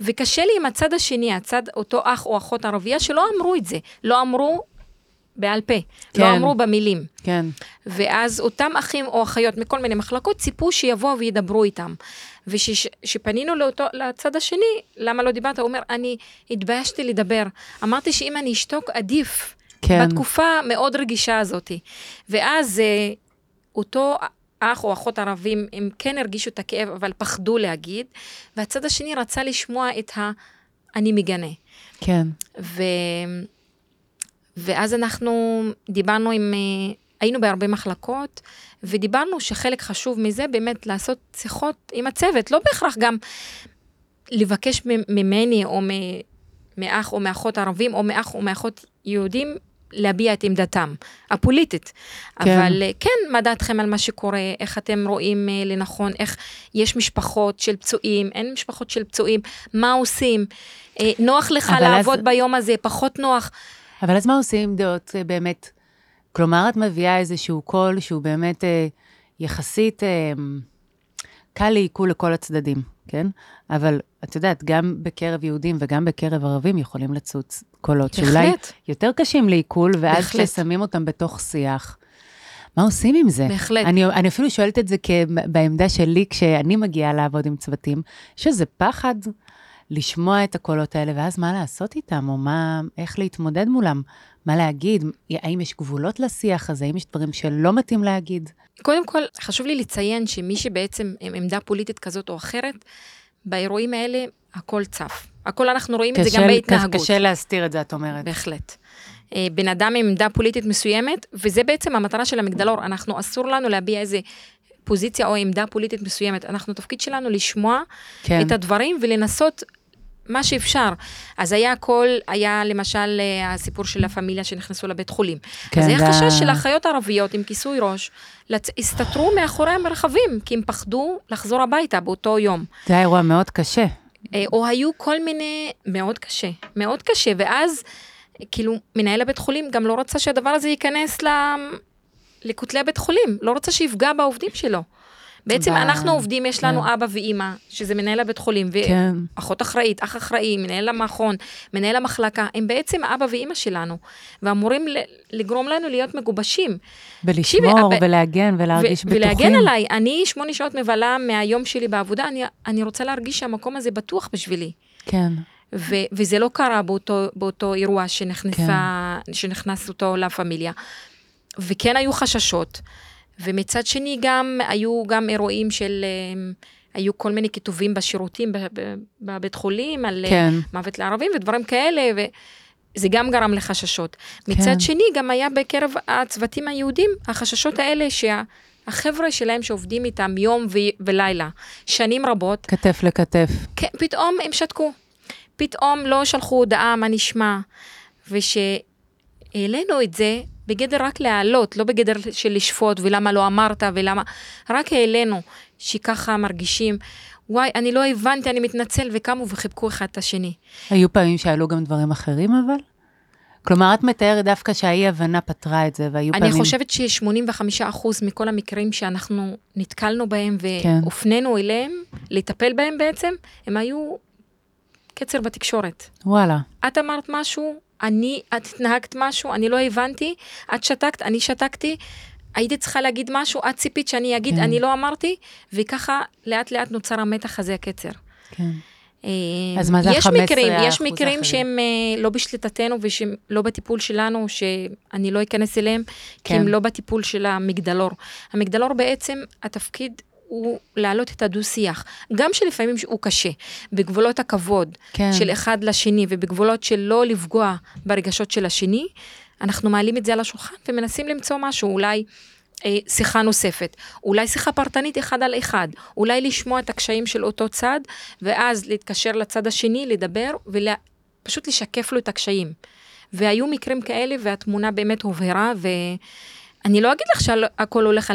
וקשה לי עם הצד השני, הצד, אותו אח או אחות ערבייה, שלא אמרו את זה. לא אמרו בעל פה, כן. לא אמרו במילים. כן. ואז אותם אחים או אחיות מכל מיני מחלקות ציפו שיבואו וידברו איתם. וכשפנינו לצד השני, למה לא דיברת? הוא אומר, אני התביישתי לדבר. אמרתי שאם אני אשתוק, עדיף. כן. בתקופה מאוד רגישה הזאת. ואז אה, אותו אח או אחות ערבים, הם כן הרגישו את הכאב, אבל פחדו להגיד, והצד השני רצה לשמוע את ה... אני מגנה. כן. ו... ואז אנחנו דיברנו עם, אה, היינו בהרבה מחלקות, ודיברנו שחלק חשוב מזה באמת לעשות שיחות עם הצוות, לא בהכרח גם לבקש ממני או מאח או מאחות ערבים או מאח או מאחות יהודים להביע את עמדתם הפוליטית. כן. אבל אה, כן, מה דעתכם על מה שקורה, איך אתם רואים אה, לנכון, איך יש משפחות של פצועים, אין משפחות של פצועים, מה עושים? נוח לך לעבוד אז... ביום הזה, פחות נוח. אבל אז מה עושים עם דעות באמת? כלומר, את מביאה איזשהו קול שהוא באמת אה, יחסית אה, קל לעיכול לכל הצדדים, כן? אבל את יודעת, גם בקרב יהודים וגם בקרב ערבים יכולים לצוץ קולות בהחלט. שאולי יותר קשים לעיכול, ואז כששמים אותם בתוך שיח. מה עושים עם זה? בהחלט. אני, אני אפילו שואלת את זה בעמדה שלי, כשאני מגיעה לעבוד עם צוותים, יש איזה פחד לשמוע את הקולות האלה, ואז מה לעשות איתם, או מה, איך להתמודד מולם, מה להגיד, האם יש גבולות לשיח הזה, האם יש דברים שלא מתאים להגיד? קודם כל, חשוב לי לציין שמי שבעצם עם עמדה פוליטית כזאת או אחרת, באירועים האלה הכל צף. הכל אנחנו רואים קשה, את זה גם בהתנהגות. קשה להסתיר את זה, את אומרת. בהחלט. אה, בן אדם עם עמדה פוליטית מסוימת, וזה בעצם המטרה של המגדלור, אנחנו, אסור לנו להביע איזה פוזיציה או עמדה פוליטית מסוימת. אנחנו, תפקיד שלנו לשמוע כן. את הדברים ולנסות מה שאפשר. אז היה הכל, היה למשל אה, הסיפור של הפמיליה שנכנסו לבית חולים. כן, אז היה דה... חשש של אחיות ערביות עם כיסוי ראש, לצ... הסתתרו מאחורי המרחבים, כי הם פחדו לחזור הביתה באותו יום. זה היה אירוע מאוד קשה. אה, או היו כל מיני, מאוד קשה, מאוד קשה, ואז כאילו מנהל הבית חולים גם לא רצה שהדבר הזה ייכנס ל... לכותלי הבית חולים, לא רצה שיפגע בעובדים שלו. בעצם. אנחנו עובדים, יש לנו כן. אבא ואימא, שזה מנהל הבית חולים, כן. ואחות אחראית, אח אחראי, מנהל המכון, מנהל המחלקה, הם בעצם אבא ואימא שלנו, ואמורים לגרום לנו להיות מגובשים. ולשמור. ולהגן ולהרגיש ו- בטוחים. ולהגן עליי, אני שמונה שעות מבלה מהיום שלי בעבודה, אני, אני רוצה להרגיש שהמקום הזה בטוח בשבילי. כן. ו- וזה לא קרה באותו, באותו אירוע שנכנסה, כן. שנכנס אותו לפמיליה. וכן היו חששות. ומצד שני גם היו גם אירועים של, אמ, היו כל מיני כיתובים בשירותים בבית חולים על אה, כן. מוות לערבים ודברים כאלה, וזה גם גרם לחששות. כן. מצד שני גם היה בקרב הצוותים היהודים, החששות האלה שה... החבר'ה שלהם שעובדים איתם יום ו- ולילה, שנים רבות. כתף לכתף. כן, פתאום הם שתקו. פתאום לא שלחו הודעה מה נשמע. ושהעלינו את זה, בגדר רק להעלות, לא בגדר של לשפוט ולמה לא אמרת ולמה, רק העלינו שככה מרגישים. וואי, אני לא הבנתי, אני מתנצל, וקמו וחיבקו אחד את השני. היו פעמים שעלו גם דברים אחרים אבל? כלומר, את מתארת דווקא שהאי-הבנה פתרה את זה, והיו אני פעמים... אני חושבת ש-85% מכל המקרים שאנחנו נתקלנו בהם כן. והופנינו כן. אליהם, לטפל בהם בעצם, הם היו קצר בתקשורת. וואלה. את אמרת משהו, אני, את התנהגת משהו, אני לא הבנתי, את שתקת, אני שתקתי, הייתי צריכה להגיד משהו, את ציפית שאני אגיד, כן. אני לא אמרתי, וככה לאט לאט נוצר המתח הזה, הקצר. כן. אה, אז מה זה ה-15 אחוז מקרים, יש מקרים אחרי. שהם אה, לא בשליטתנו ושהם לא בטיפול שלנו, שאני לא אכנס אליהם, כן. כי הם. לא בטיפול של המגדלור. המגדלור בעצם, התפקיד הוא להעלות את הדו-שיח, גם שלפעמים הוא קשה, בגבולות הכבוד כן. של אחד לשני ובגבולות של לא לפגוע ברגשות של השני, אנחנו מעלים את זה על השולחן ומנסים למצוא משהו, אולי אה, שיחה נוספת, אולי שיחה פרטנית אחד על אחד, אולי לשמוע את הקשיים של אותו צד, ואז להתקשר לצד השני, לדבר ופשוט לשקף לו את הקשיים. והיו מקרים כאלה והתמונה באמת הובהרה, ו... אני לא אגיד לך שהכל הולך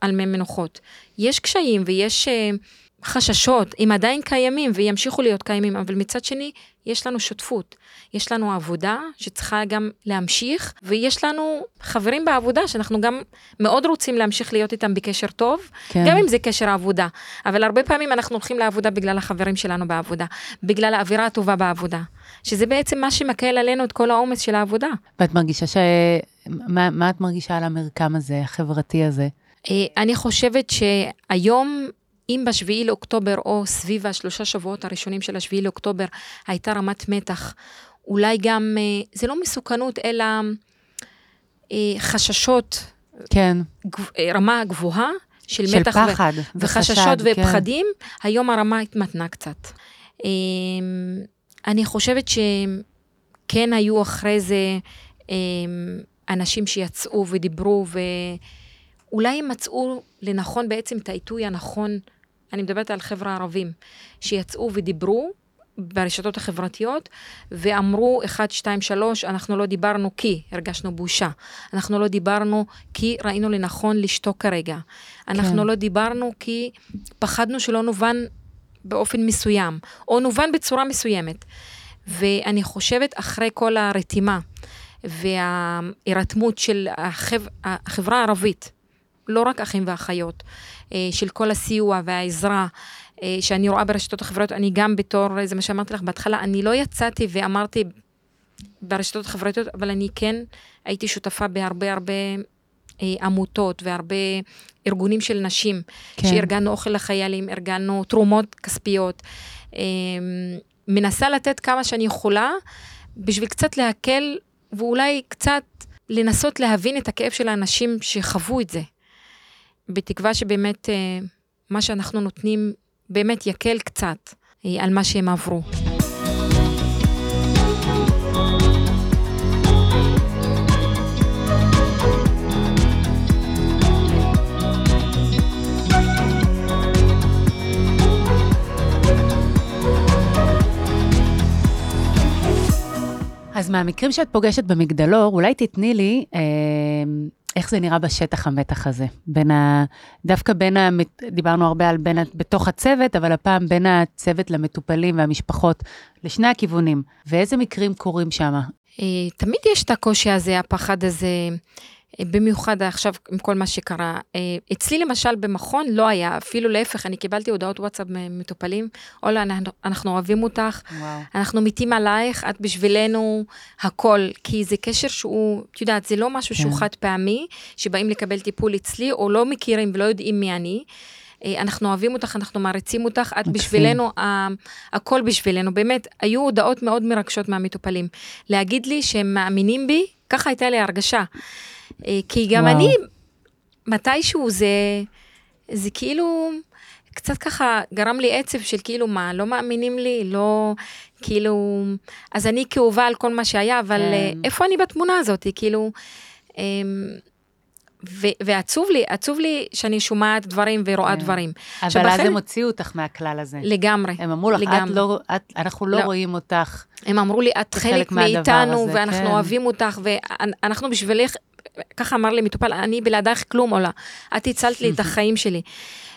על מי, מנוחות. יש קשיים ויש uh, חששות, הם עדיין קיימים וימשיכו להיות קיימים, אבל מצד שני, יש לנו שותפות. יש לנו עבודה שצריכה גם להמשיך, ויש לנו חברים בעבודה שאנחנו גם מאוד רוצים להמשיך להיות איתם בקשר טוב, כן. גם אם זה קשר עבודה. אבל הרבה פעמים אנחנו הולכים לעבודה בגלל החברים שלנו בעבודה, בגלל האווירה הטובה בעבודה, שזה בעצם מה שמקל עלינו את כל העומס של העבודה. ואת מרגישה ש... מה, מה את מרגישה על המרקם הזה, החברתי הזה? אה, אני חושבת שהיום, אם בשביעי לאוקטובר, או סביב השלושה שבועות הראשונים של השביעי לאוקטובר, הייתה רמת מתח, אולי גם, אה, זה לא מסוכנות, אלא אה, חששות, כן, רמה גבוהה של, של מתח ו- פחד וחששות וחשד, כן. ופחדים, היום הרמה התמתנה קצת. אני חושבת שכן היו אחרי זה אנשים שיצאו ודיברו, ואולי הם מצאו לנכון בעצם את העיתוי הנכון, אני מדברת על חבר'ה ערבים, שיצאו ודיברו ברשתות החברתיות, ואמרו, 1, 2, 3, אנחנו לא דיברנו כי הרגשנו בושה. אנחנו לא דיברנו כי ראינו לנכון לשתוק כרגע. אנחנו כן. לא דיברנו כי פחדנו שלא נובן באופן מסוים, או נובן בצורה מסוימת. ואני חושבת, אחרי כל הרתימה וההירתמות של החב... החברה הערבית, לא רק אחים ואחיות, אה, של כל הסיוע והעזרה אה, שאני רואה ברשתות החברתיות, אני גם בתור, זה מה שאמרתי לך בהתחלה, אני לא יצאתי ואמרתי ברשתות החברתיות, אבל אני כן הייתי שותפה בהרבה הרבה אה, עמותות והרבה ארגונים של נשים, כן. שארגנו אוכל לחיילים, ארגנו תרומות כספיות. מנסה לתת כמה שאני יכולה, בשביל קצת להקל, ואולי קצת לנסות להבין את הכאב של האנשים שחוו את זה. בתקווה שבאמת אה, מה שאנחנו נותנים באמת יקל קצת אה, על מה שהם עברו. אז מהמקרים שאת פוגשת במגדלור, אולי תתני לי אה, איך זה נראה בשטח המתח הזה. בין ה... דווקא בין ה... דיברנו הרבה על בין ה... בתוך הצוות, אבל הפעם בין הצוות למטופלים והמשפחות, לשני הכיוונים. ואיזה מקרים קורים שם? אה, תמיד יש את הקושי הזה, הפחד הזה, במיוחד עכשיו עם כל מה שקרה. אה, אצלי למשל במכון לא היה, אפילו להפך, אני קיבלתי הודעות וואטסאפ ממטופלים, אולה, אנחנו, אנחנו אוהבים אותך, וואו. אנחנו מתים עלייך, את בשבילנו הכל, כי זה קשר שהוא, את יודעת, זה לא משהו שהוא כן. חד פעמי, שבאים לקבל טיפול אצלי, או לא מכירים ולא יודעים מי אני. אה, אנחנו אוהבים אותך, אנחנו מעריצים אותך, את. בשבילנו, הכל בשבילנו. באמת, היו הודעות מאוד מרגשות מהמטופלים. להגיד לי שהם מאמינים בי, ככה הייתה לי הרגשה. אה, כי גם וואו. אני, מתישהו זה, זה כאילו, קצת ככה גרם לי עצב של כאילו, מה, לא מאמינים לי? לא, כאילו, אז אני כאובה על כל מה שהיה, אבל כן. אה, איפה אני בתמונה הזאת? כאילו, אמ, ו- ועצוב לי, עצוב לי שאני שומעת דברים ורואה כן. דברים. אבל עכשיו, אז הם הוציאו אותך מהכלל הזה. לגמרי. הם אמרו לך, את. לא, את, אנחנו לא לא. רואים אותך. הם אמרו לי, את חלק מאיתנו, הזה, ואנחנו כן. אוהבים אותך, ואנחנו בשבילך, ככה אמר לי מטופל, אני בלעדייך כלום עולה. את הצלת לי את החיים שלי.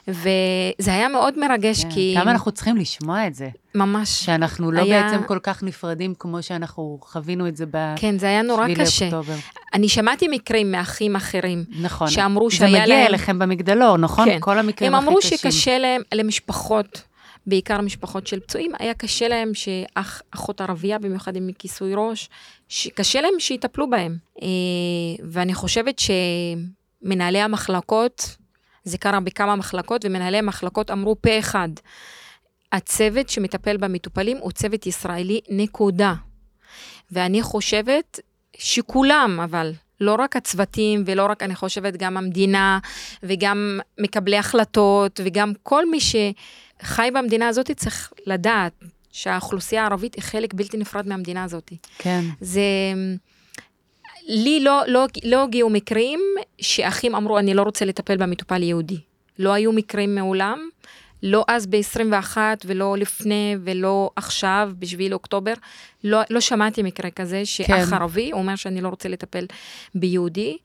וזה היה מאוד מרגש, כן. כי כמה אנחנו צריכים לשמוע את זה. ממש, שאנחנו לא היה- בעצם כל כך נפרדים כמו שאנחנו חווינו את זה ב... כן, זה היה נורא קשה. לאוקטובר. אני שמעתי מקרים מאחים אחרים, נכון. שאמרו זה שהיה מגיע להם- אליכם במגדלור, נכון? כן. כל המקרים הם הכי אמרו קשים. שקשה להם, למשפחות, בעיקר משפחות של פצועים, היה קשה להם שאח, אחות ערבייה, במיוחד עם כיסוי ראש, שקשה להם שיטפלו בהם. אה, ואני חושבת שמנהלי המחלקות, זה קרה בכמה מחלקות, ומנהלי המחלקות אמרו פה אחד, הצוות שמטפל במטופלים הוא צוות ישראלי, נקודה. ואני חושבת שכולם, אבל לא רק הצוותים, ולא רק, אני חושבת, גם המדינה, וגם מקבלי החלטות, וגם כל מי שחי במדינה הזאת צריך לדעת שהאוכלוסייה הערבית היא חלק בלתי נפרד מהמדינה הזאת. כן. זה... לי לא, לא, לא הגיעו מקרים שאחים אמרו, אני לא רוצה לטפל במטופל יהודי. לא היו מקרים מעולם, לא אז ב-21 ולא לפני ולא עכשיו, בשביל אוקטובר. לא, לא שמעתי מקרה כזה שאח כן. ערבי אומר שאני לא רוצה לטפל ביהודי.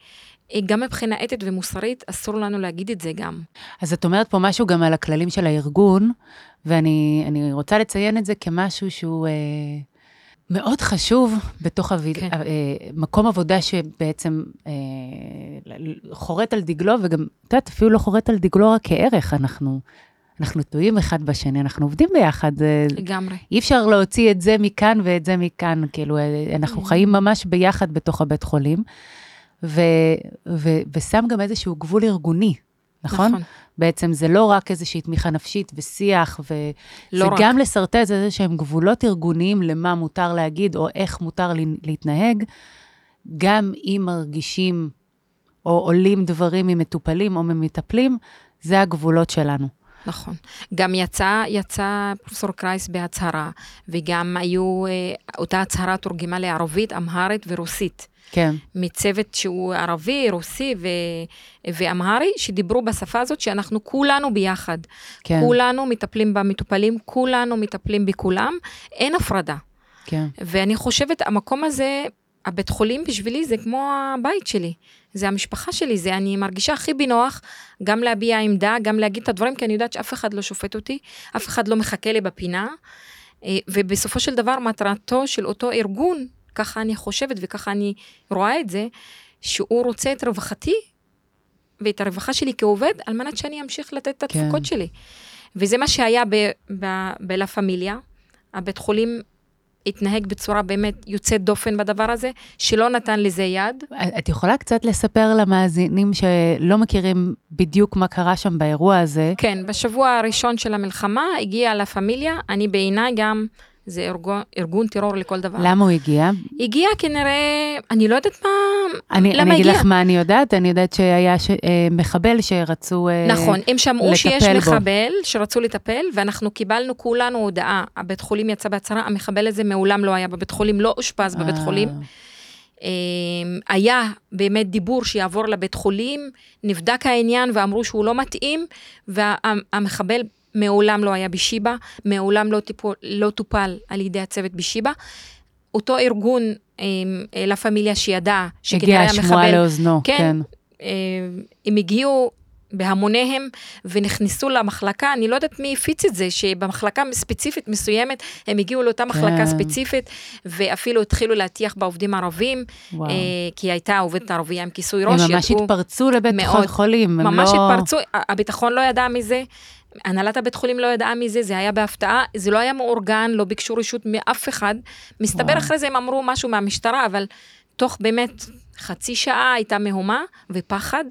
אה, גם מבחינה אתית ומוסרית, אסור לנו להגיד את זה גם. אז את אומרת פה משהו גם על הכללים של הארגון, ואני רוצה לציין את זה כמשהו שהוא... אה, מאוד חשוב בתוך הויד... כן. אה, מקום עבודה שבעצם אה, חורט על דגלו, וגם, את יודעת, אפילו לא חורט על דגלו רק כערך, אנחנו, אנחנו תלויים אחד בשני, אנחנו עובדים ביחד. לגמרי. אי אפשר להוציא את זה מכאן ואת זה מכאן, כאילו, אה, אנחנו חיים ממש ביחד בתוך הבית חולים, ו, ו, ושם גם איזשהו גבול ארגוני, נכון? נכון. בעצם זה לא רק איזושהי תמיכה נפשית ושיח, וזה לא גם לשרטט איזה שהם גבולות ארגוניים למה מותר להגיד, או איך מותר להתנהג, גם אם מרגישים או עולים דברים ממטופלים או ממטפלים, זה הגבולות שלנו. נכון. גם יצא, יצא פרופסור קרייס בהצהרה, וגם היו, אה, אותה הצהרה תורגמה לערבית, אמהרית ורוסית. כן. מצוות שהוא ערבי, רוסי ו... ואמהרי, שדיברו בשפה הזאת שאנחנו כולנו ביחד. כן. כולנו מטפלים במטופלים, כולנו מטפלים בכולם, אין הפרדה. כן. ואני חושבת, המקום הזה, הבית חולים בשבילי זה כמו הבית שלי. זה המשפחה שלי, זה אני מרגישה הכי בנוח גם להביע עמדה, גם להגיד את הדברים, כי אני יודעת שאף אחד לא שופט אותי, אף אחד לא מחכה לי בפינה. אה, ובסופו של דבר מטרתו של אותו ארגון ככה אני חושבת וככה אני רואה את זה, שהוא רוצה את רווחתי ואת הרווחה שלי כעובד, על מנת שאני אמשיך לתת את התפוקות כן. שלי. וזה מה שהיה בלה פמיליה, הבית חולים התנהג בצורה באמת יוצאת דופן בדבר הזה, שלא נתן לזה יד. את יכולה קצת לספר למאזינים שלא מכירים בדיוק מה קרה שם באירוע הזה? כן, בשבוע הראשון של המלחמה הגיעה לה פמיליה, אני בעיניי גם... זה ארגון, ארגון טרור לכל דבר. למה הוא הגיע? הגיע כנראה, אני לא יודעת מה, אני, למה אני הגיע. אני אגיד לך מה אני יודעת, אני יודעת שהיה ש, אה, מחבל שרצו אה, נכון, הם שמעו שיש בו. מחבל שרצו לטפל, ואנחנו קיבלנו כולנו הודעה, הבית חולים יצא בהצהרה, המחבל הזה מעולם לא היה בבית חולים, לא אושפז בבית חולים. אה, היה באמת דיבור שיעבור לבית חולים, נבדק העניין ואמרו שהוא לא מתאים, והמחבל מעולם לא היה בשיבא, מעולם לא, טיפול, לא טופל על ידי הצוות בשיבא. אותו ארגון, אה, לה פמיליה שידע שכנראה המחבל... הגיעה שמועה לאוזנו, כן. כן. אה, הם הגיעו בהמוניהם ונכנסו למחלקה, אני לא יודעת מי הפיץ את זה, שבמחלקה ספציפית מסוימת, הם הגיעו לאותה מחלקה כן. ספציפית, ואפילו התחילו להטיח בעובדים ערבים, אה, כי הייתה עובדת ערבייה עם כיסוי ראש. הם ממש התפרצו לבית מאוד, חולים, ממש לא... התפרצו, הביטחון לא ידע מזה, הנהלת הבית חולים לא ידעה מזה, זה היה בהפתעה, זה לא היה מאורגן, לא ביקשו רשות מאף אחד. מסתבר וואו. אחרי זה הם אמרו משהו מהמשטרה, אבל תוך באמת חצי שעה הייתה מהומה ופחד,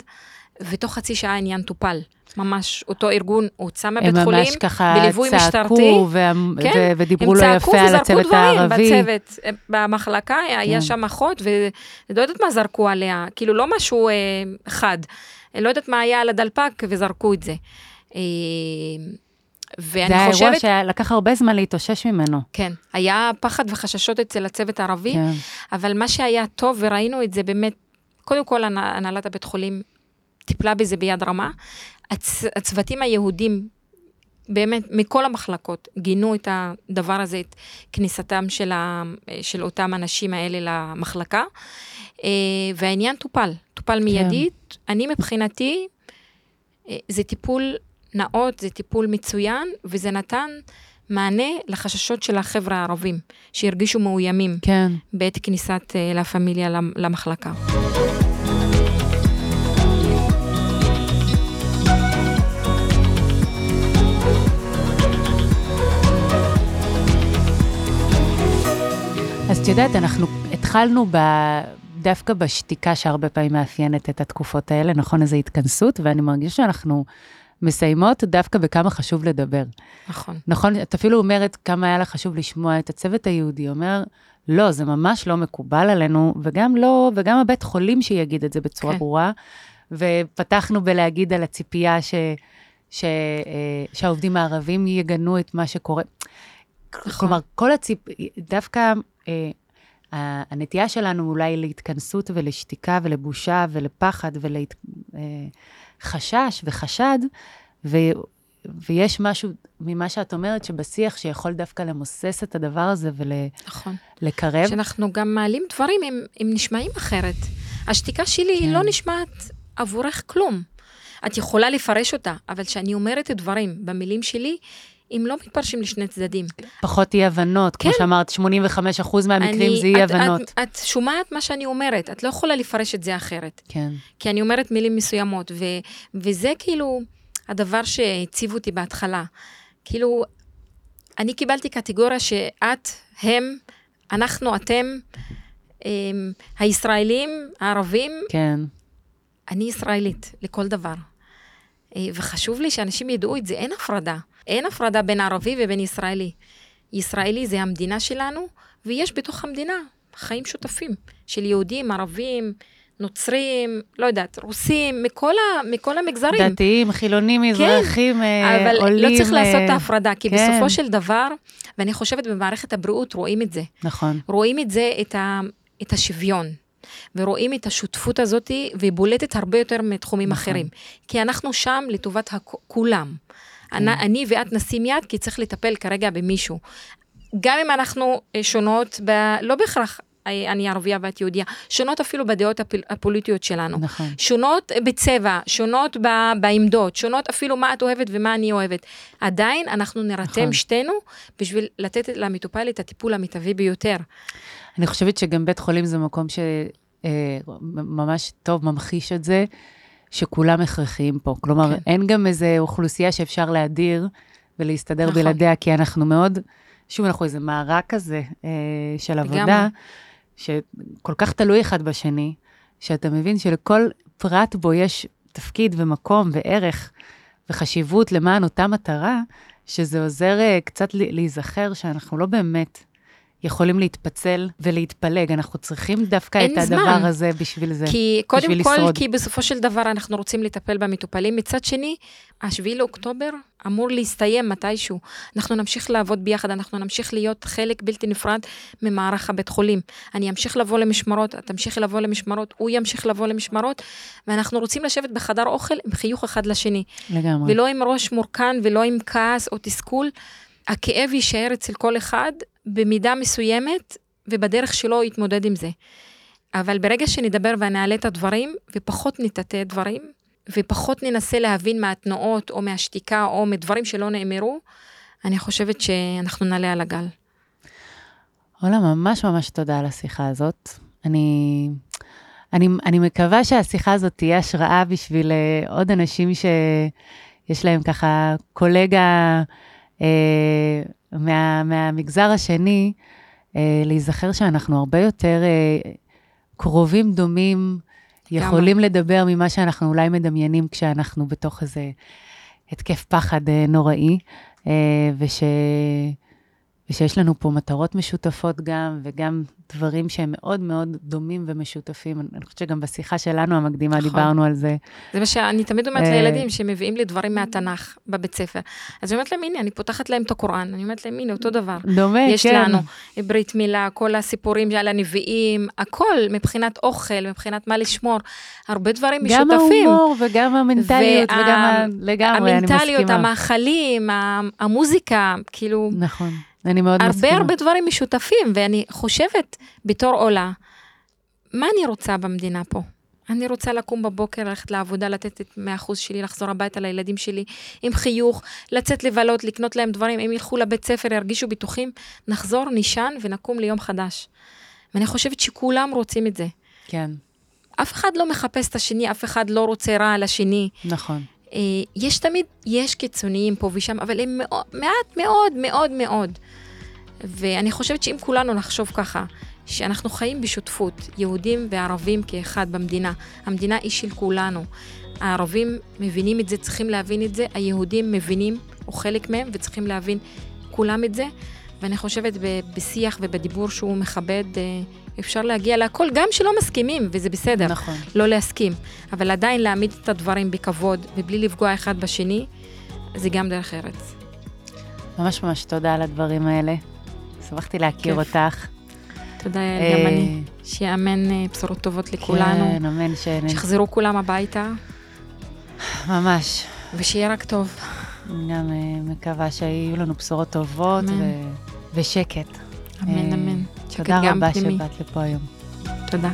ותוך חצי שעה העניין טופל. ממש, אותו ארגון הוצא מהבית חולים, הם ממש ככה צעקו ו- כן, ודיברו לא יפה על הצוות הערבי. הם צעקו וזרקו דברים בצוות, במחלקה היה כן. שם אחות, ולא יודעת מה זרקו עליה, כאילו לא משהו אה, חד. לא יודעת מה היה על הדלפק וזרקו את זה. אה, ואני זה חושבת... זה האירוע שלקח הרבה זמן להתאושש ממנו. כן, היה פחד וחששות אצל הצוות הערבי, כן. אבל מה שהיה טוב, וראינו את זה באמת, קודם כל הנהלת הבית חולים טיפלה בזה ביד רמה. הצ... הצוותים היהודים, באמת, מכל המחלקות, גינו את הדבר הזה, את כניסתם של, ה... של אותם אנשים האלה למחלקה, אה, והעניין טופל, טופל כן. מיידית. כן. אני מבחינתי, אה, זה טיפול נאות, זה טיפול מצוין, וזה נתן מענה לחששות של החבר'ה הערבים, שהרגישו מאוימים כן. בעת כניסת uh, לה פמיליה למחלקה. אז את יודעת, אנחנו התחלנו ב... דווקא בשתיקה שהרבה פעמים מאפיינת את התקופות האלה, נכון? איזו התכנסות, ואני מרגישה שאנחנו מסיימות דווקא בכמה חשוב לדבר. נכון. נכון, את אפילו אומרת כמה היה לך חשוב לשמוע את הצוות היהודי, אומר, לא, זה ממש לא מקובל עלינו, וגם לא, וגם הבית חולים שיגיד את זה בצורה כן. ברורה. ופתחנו בלהגיד על הציפייה ש, ש, אה, שהעובדים הערבים יגנו את מה שקורה. נכון. כלומר, כל הציפ... דווקא אה, הנטייה שלנו אולי להתכנסות ולשתיקה ולבושה ולפחד ולחשש אה, וחשד, ו, ויש משהו ממה שאת אומרת שבשיח שיכול דווקא למוסס את הדבר הזה ולקרב. נכון. שאנחנו גם מעלים דברים, הם, הם נשמעים אחרת. השתיקה שלי כן. לא נשמעת עבורך כלום. את יכולה לפרש אותה, אבל כשאני אומרת דברים במילים שלי, הם לא מתפרשים לשני צדדים. פחות אי הבנות, כמו כן. שאמרת, 85% מהמקרים אני- זה אי את-. את, את שומעת מה שאני אומרת, את לא יכולה לפרש את זה אחרת. כן, כי אני אומרת מילים מסוימות, ו, וזה כאילו הדבר שהציב אותי בהתחלה. כאילו, אני קיבלתי קטגוריה שאת, הם, אנחנו, אתם, הם, הישראלים, הערבים, כן, אני ישראלית לכל דבר. אה, וחשוב לי שאנשים ידעו את זה, אין הפרדה. אין הפרדה בין ערבי ובין ישראלי. ישראלי זה המדינה שלנו, ויש בתוך המדינה חיים שותפים של יהודים, ערבים, נוצרים, לא יודעת, רוסים, מכל, ה, מכל המגזרים. דתיים, חילונים, מזרחים, אה, אבל עולים. לא צריך לעשות את אה, ההפרדה, כי כן. בסופו של דבר, ואני חושבת במערכת הבריאות רואים את זה. נכון, רואים את זה, את, ה, את השוויון, ורואים את השותפות הזאת, והיא בולטת הרבה יותר מתחומים נכון. אחרים. כי אנחנו שם לטובת הכ- כולם. אני, אני ואת נשים יד, כי צריך לטפל כרגע במישהו. גם אם אנחנו אה, שונות, ב, לא בהכרח אה, אני ערבייה ואת יהודייה, שונות אפילו בדעות הפוליטיות שלנו. נכון. שונות בצבע, שונות ב- בעמדות, שונות אפילו מה את אוהבת ומה אני אוהבת. עדיין אנחנו נרתם נכון. שתינו בשביל לתת למטופל את הטיפול המיטבי ביותר. אני חושבת שגם בית חולים זה מקום שממש טוב ממחיש את זה, שכולם הכרחיים פה. כלומר, כן. אין גם איזו אוכלוסייה שאפשר להדיר ולהסתדר נכון. בלעדיה, כי אנחנו מאוד, שוב, אנחנו איזה מארג כזה אה, של עבודה, לגמרי. שכל כך תלוי אחד בשני, שאתה מבין שלכל פרט בו יש תפקיד ומקום וערך וחשיבות למען אותה מטרה, שזה עוזר אה, קצת להיזכר שאנחנו לא באמת יכולים להתפצל ולהתפלג, אנחנו צריכים דווקא את הדבר זמן. הזה בשביל זה. כי קודם בשביל כל, לשרוד. כי בסופו של דבר אנחנו רוצים לטפל במטופלים. מצד שני, השביעי לאוקטובר אמור להסתיים מתישהו. אנחנו נמשיך לעבוד ביחד, אנחנו נמשיך להיות חלק בלתי נפרד ממערך הבית חולים. אני אמשיך לבוא למשמרות, את תמשיכי לבוא למשמרות, הוא ימשיך לבוא למשמרות, ואנחנו רוצים לשבת בחדר אוכל עם חיוך אחד לשני. לגמרי. ולא עם ראש מורכן ולא עם כעס או תסכול. הכאב יישאר אצל כל אחד במידה מסוימת, ובדרך שלו יתמודד עם זה. אבל ברגע שנדבר ונעלה את הדברים, ופחות נטאטא דברים, ופחות ננסה להבין מהתנועות או מהשתיקה או מדברים שלא נאמרו, אני חושבת שאנחנו נעלה על הגל. עולה, ממש ממש תודה על השיחה הזאת. אני, אני, אני מקווה שהשיחה הזאת תהיה השראה בשביל uh, עוד אנשים שיש להם ככה קולגה מה, מהמגזר השני, uh, להיזכר שאנחנו הרבה יותר uh, קרובים, דומים, יכולים לדבר ממה שאנחנו אולי מדמיינים כשאנחנו בתוך איזה התקף פחד נוראי, וש... ושיש לנו פה מטרות משותפות גם, וגם דברים שהם מאוד מאוד דומים ומשותפים. אני חושבת שגם בשיחה שלנו המקדימה נכון. דיברנו על זה. זה מה שאני תמיד אומרת אה. לילדים שמביאים לי דברים מהתנ"ך בבית ספר. אז אני אומרת להם, הנה, אני פותחת להם את הקוראן, אני אומרת להם, הנה, אותו דבר. דומה, יש כן. לנו ברית מילה, כל הסיפורים על הנביאים, הכל מבחינת אוכל, מבחינת מה לשמור, הרבה דברים גם משותפים. ההומור וגם המנטליות וה- וגם ה... לגמרי, אני מסכימה. המנטליות, המאכלים, המוזיקה, כאילו, נכון, אני מאוד הרבה מסכימה. הרבה דברים משותפים, ואני חושבת, בתור עולה, מה אני רוצה במדינה פה? אני רוצה לקום בבוקר, ללכת לעבודה, לתת את 100% שלי, לחזור הביתה לילדים שלי עם חיוך, לצאת לבלות, לקנות להם דברים, הם ילכו לבית ספר, ירגישו בטוחים, נחזור, נישן ונקום ליום חדש. ואני חושבת שכולם רוצים את זה. כן, אף אחד לא מחפש את השני, אף אחד לא רוצה רע על השני. נכון. אה, יש תמיד, יש קיצוניים פה ושם, אבל הם מעט מאוד מאוד מאוד. ואני חושבת שאם כולנו נחשוב ככה, שאנחנו חיים בשותפות, יהודים וערבים כאחד במדינה, המדינה היא של כולנו. הערבים מבינים את זה, צריכים להבין את זה, היהודים מבינים, או חלק מהם, וצריכים להבין כולם את זה. ואני חושבת בשיח ובדיבור שהוא מכבד, אה, אפשר להגיע להכל, גם שלא מסכימים, וזה בסדר. נכון. לא להסכים, אבל עדיין להעמיד את הדברים בכבוד ובלי לפגוע אחד בשני, זה גם דרך ארץ. ממש ממש תודה על הדברים האלה. שמחתי להכיר כיף. אותך. תודה, יעל, גם אה, אני. שיאמן אה, בשורות טובות לכולנו, כן, אמן, ש... שיחזרו כולם הביתה, ממש. ושיהיה רק טוב. גם אה, מקווה שיהיו לנו בשורות טובות. ו... ושקט. אמן, אה, אמן. תודה רבה פנימי. שבאת לפה היום. תודה.